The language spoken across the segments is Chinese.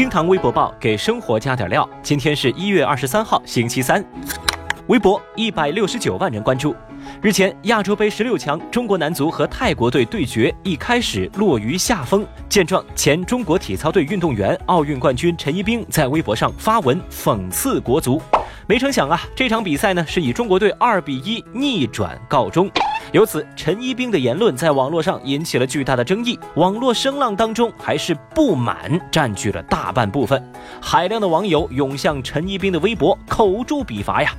厅堂微博报给生活加点料。今天是一月二十三号，星期三。微博一百六十九万人关注。日前，亚洲杯十六强，中国男足和泰国队对决，一开始落于下风。见状，前中国体操队运动员、奥运冠军陈一冰在微博上发文讽刺国足。没成想啊，这场比赛呢是以中国队二比一逆转告终。由此，陈一冰的言论在网络上引起了巨大的争议。网络声浪当中，还是不满占据了大半部分。海量的网友涌向陈一冰的微博，口诛笔伐呀。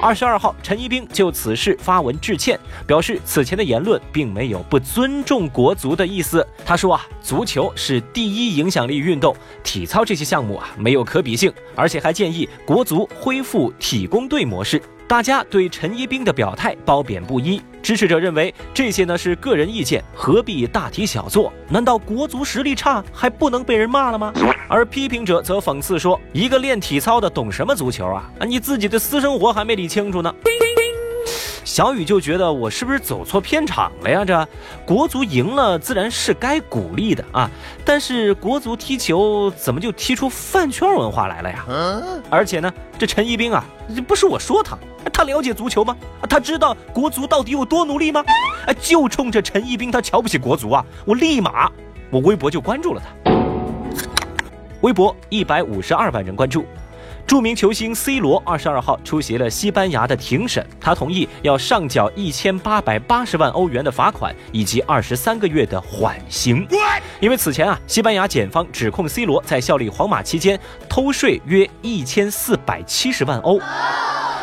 二十二号，陈一冰就此事发文致歉，表示此前的言论并没有不尊重国足的意思。他说啊，足球是第一影响力运动，体操这些项目啊没有可比性，而且还建议国足恢复体工队模式。大家对陈一冰的表态褒贬不一，支持者认为这些呢是个人意见，何必大题小做？难道国足实力差还不能被人骂了吗？而批评者则讽刺说：“一个练体操的懂什么足球啊？啊，你自己的私生活还没理清楚呢。”小雨就觉得我是不是走错片场了呀？这国足赢了自然是该鼓励的啊，但是国足踢球怎么就踢出饭圈文化来了呀？而且呢，这陈一冰啊，不是我说他，他了解足球吗？他知道国足到底有多努力吗？哎，就冲着陈一冰他瞧不起国足啊，我立马我微博就关注了他，微博一百五十二万人关注。著名球星 C 罗二十二号出席了西班牙的庭审，他同意要上缴一千八百八十万欧元的罚款以及二十三个月的缓刑。因为此前啊，西班牙检方指控 C 罗在效力皇马期间偷税约一千四百七十万欧。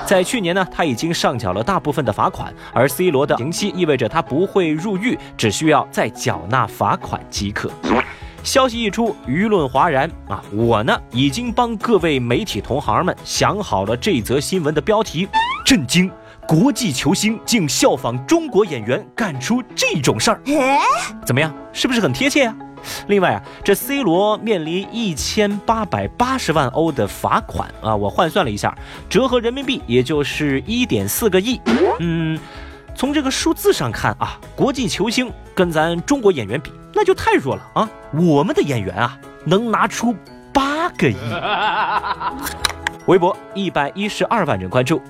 在去年呢，他已经上缴了大部分的罚款，而 C 罗的刑期意味着他不会入狱，只需要再缴纳罚款即可。消息一出，舆论哗然啊！我呢，已经帮各位媒体同行们想好了这则新闻的标题：震惊！国际球星竟效仿中国演员干出这种事儿，怎么样？是不是很贴切啊？另外啊，这 C 罗面临一千八百八十万欧的罚款啊！我换算了一下，折合人民币也就是一点四个亿。嗯。从这个数字上看啊，国际球星跟咱中国演员比，那就太弱了啊！我们的演员啊，能拿出八个亿。微博一百一十二万人关注。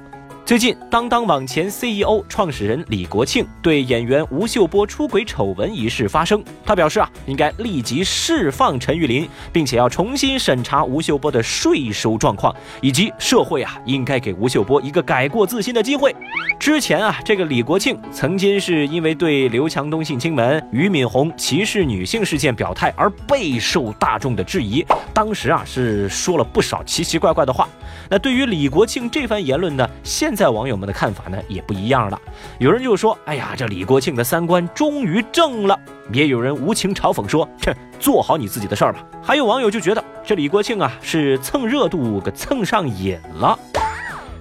最近，当当网前 CEO 创始人李国庆对演员吴秀波出轨丑闻一事发声，他表示啊，应该立即释放陈玉林，并且要重新审查吴秀波的税收状况，以及社会啊应该给吴秀波一个改过自新的机会。之前啊，这个李国庆曾经是因为对刘强东性侵门、俞敏洪歧视女性事件表态而备受大众的质疑，当时啊是说了不少奇奇怪怪的话。那对于李国庆这番言论呢，现在网友们的看法呢也不一样了。有人就说：“哎呀，这李国庆的三观终于正了。”也有人无情嘲讽说：“哼，做好你自己的事儿吧。”还有网友就觉得这李国庆啊是蹭热度给蹭上瘾了。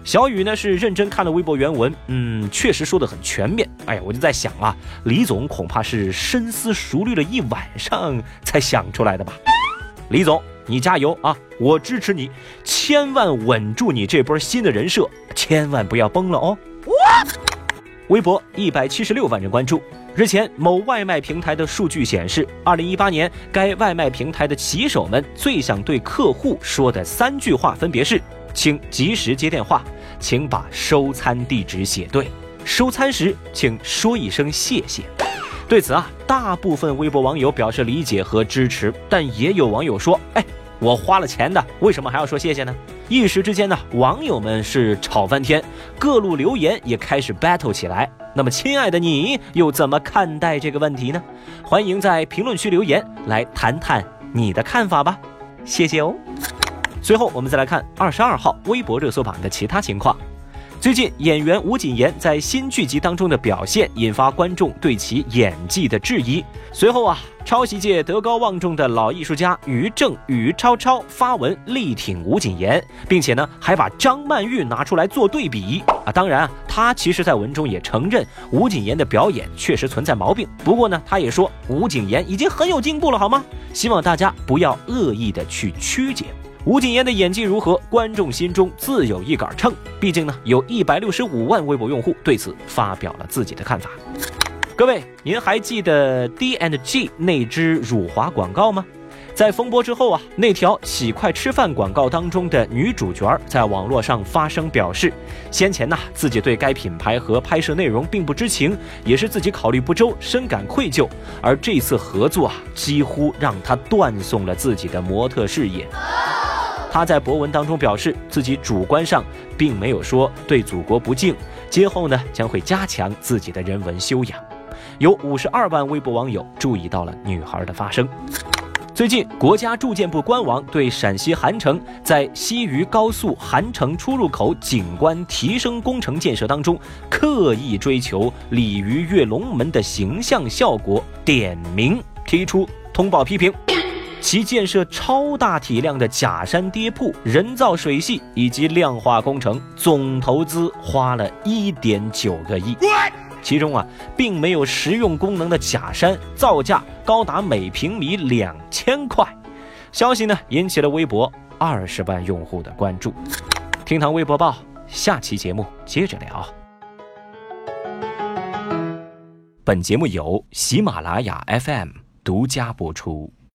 小雨呢是认真看了微博原文，嗯，确实说的很全面。哎呀，我就在想啊，李总恐怕是深思熟虑了一晚上才想出来的吧。李总。你加油啊！我支持你，千万稳住你这波新的人设，千万不要崩了哦。微博一百七十六万人关注。日前，某外卖平台的数据显示，二零一八年该外卖平台的骑手们最想对客户说的三句话分别是：请及时接电话，请把收餐地址写对，收餐时请说一声谢谢。对此啊，大部分微博网友表示理解和支持，但也有网友说：“哎，我花了钱的，为什么还要说谢谢呢？”一时之间呢，网友们是吵翻天，各路留言也开始 battle 起来。那么，亲爱的你又怎么看待这个问题呢？欢迎在评论区留言来谈谈你的看法吧，谢谢哦。随后我们再来看二十二号微博热搜榜的其他情况。最近，演员吴谨言在新剧集当中的表现引发观众对其演技的质疑。随后啊，抄袭界德高望重的老艺术家于正、于超超发文力挺吴谨言，并且呢，还把张曼玉拿出来做对比啊。当然啊，他其实在文中也承认吴谨言的表演确实存在毛病。不过呢，他也说吴谨言已经很有进步了，好吗？希望大家不要恶意的去曲解。吴谨言的演技如何？观众心中自有一杆秤。毕竟呢，有一百六十五万微博用户对此发表了自己的看法。各位，您还记得 D and G 那支辱华广告吗？在风波之后啊，那条洗快吃饭广告当中的女主角在网络上发声表示，先前呢自己对该品牌和拍摄内容并不知情，也是自己考虑不周，深感愧疚。而这次合作啊，几乎让她断送了自己的模特事业。她在博文当中表示，自己主观上并没有说对祖国不敬，今后呢将会加强自己的人文修养。有五十二万微博网友注意到了女孩的发声。最近，国家住建部官网对陕西韩城在西渝高速韩城出入口景观提升工程建设当中，刻意追求鲤鱼跃龙门的形象效果点名提出通报批评。其建设超大体量的假山跌瀑、人造水系以及量化工程，总投资花了一点九个亿。其中啊，并没有实用功能的假山，造价高达每平米两千块。消息呢，引起了微博二十万用户的关注。听堂微博报，下期节目接着聊。本节目由喜马拉雅 FM 独家播出。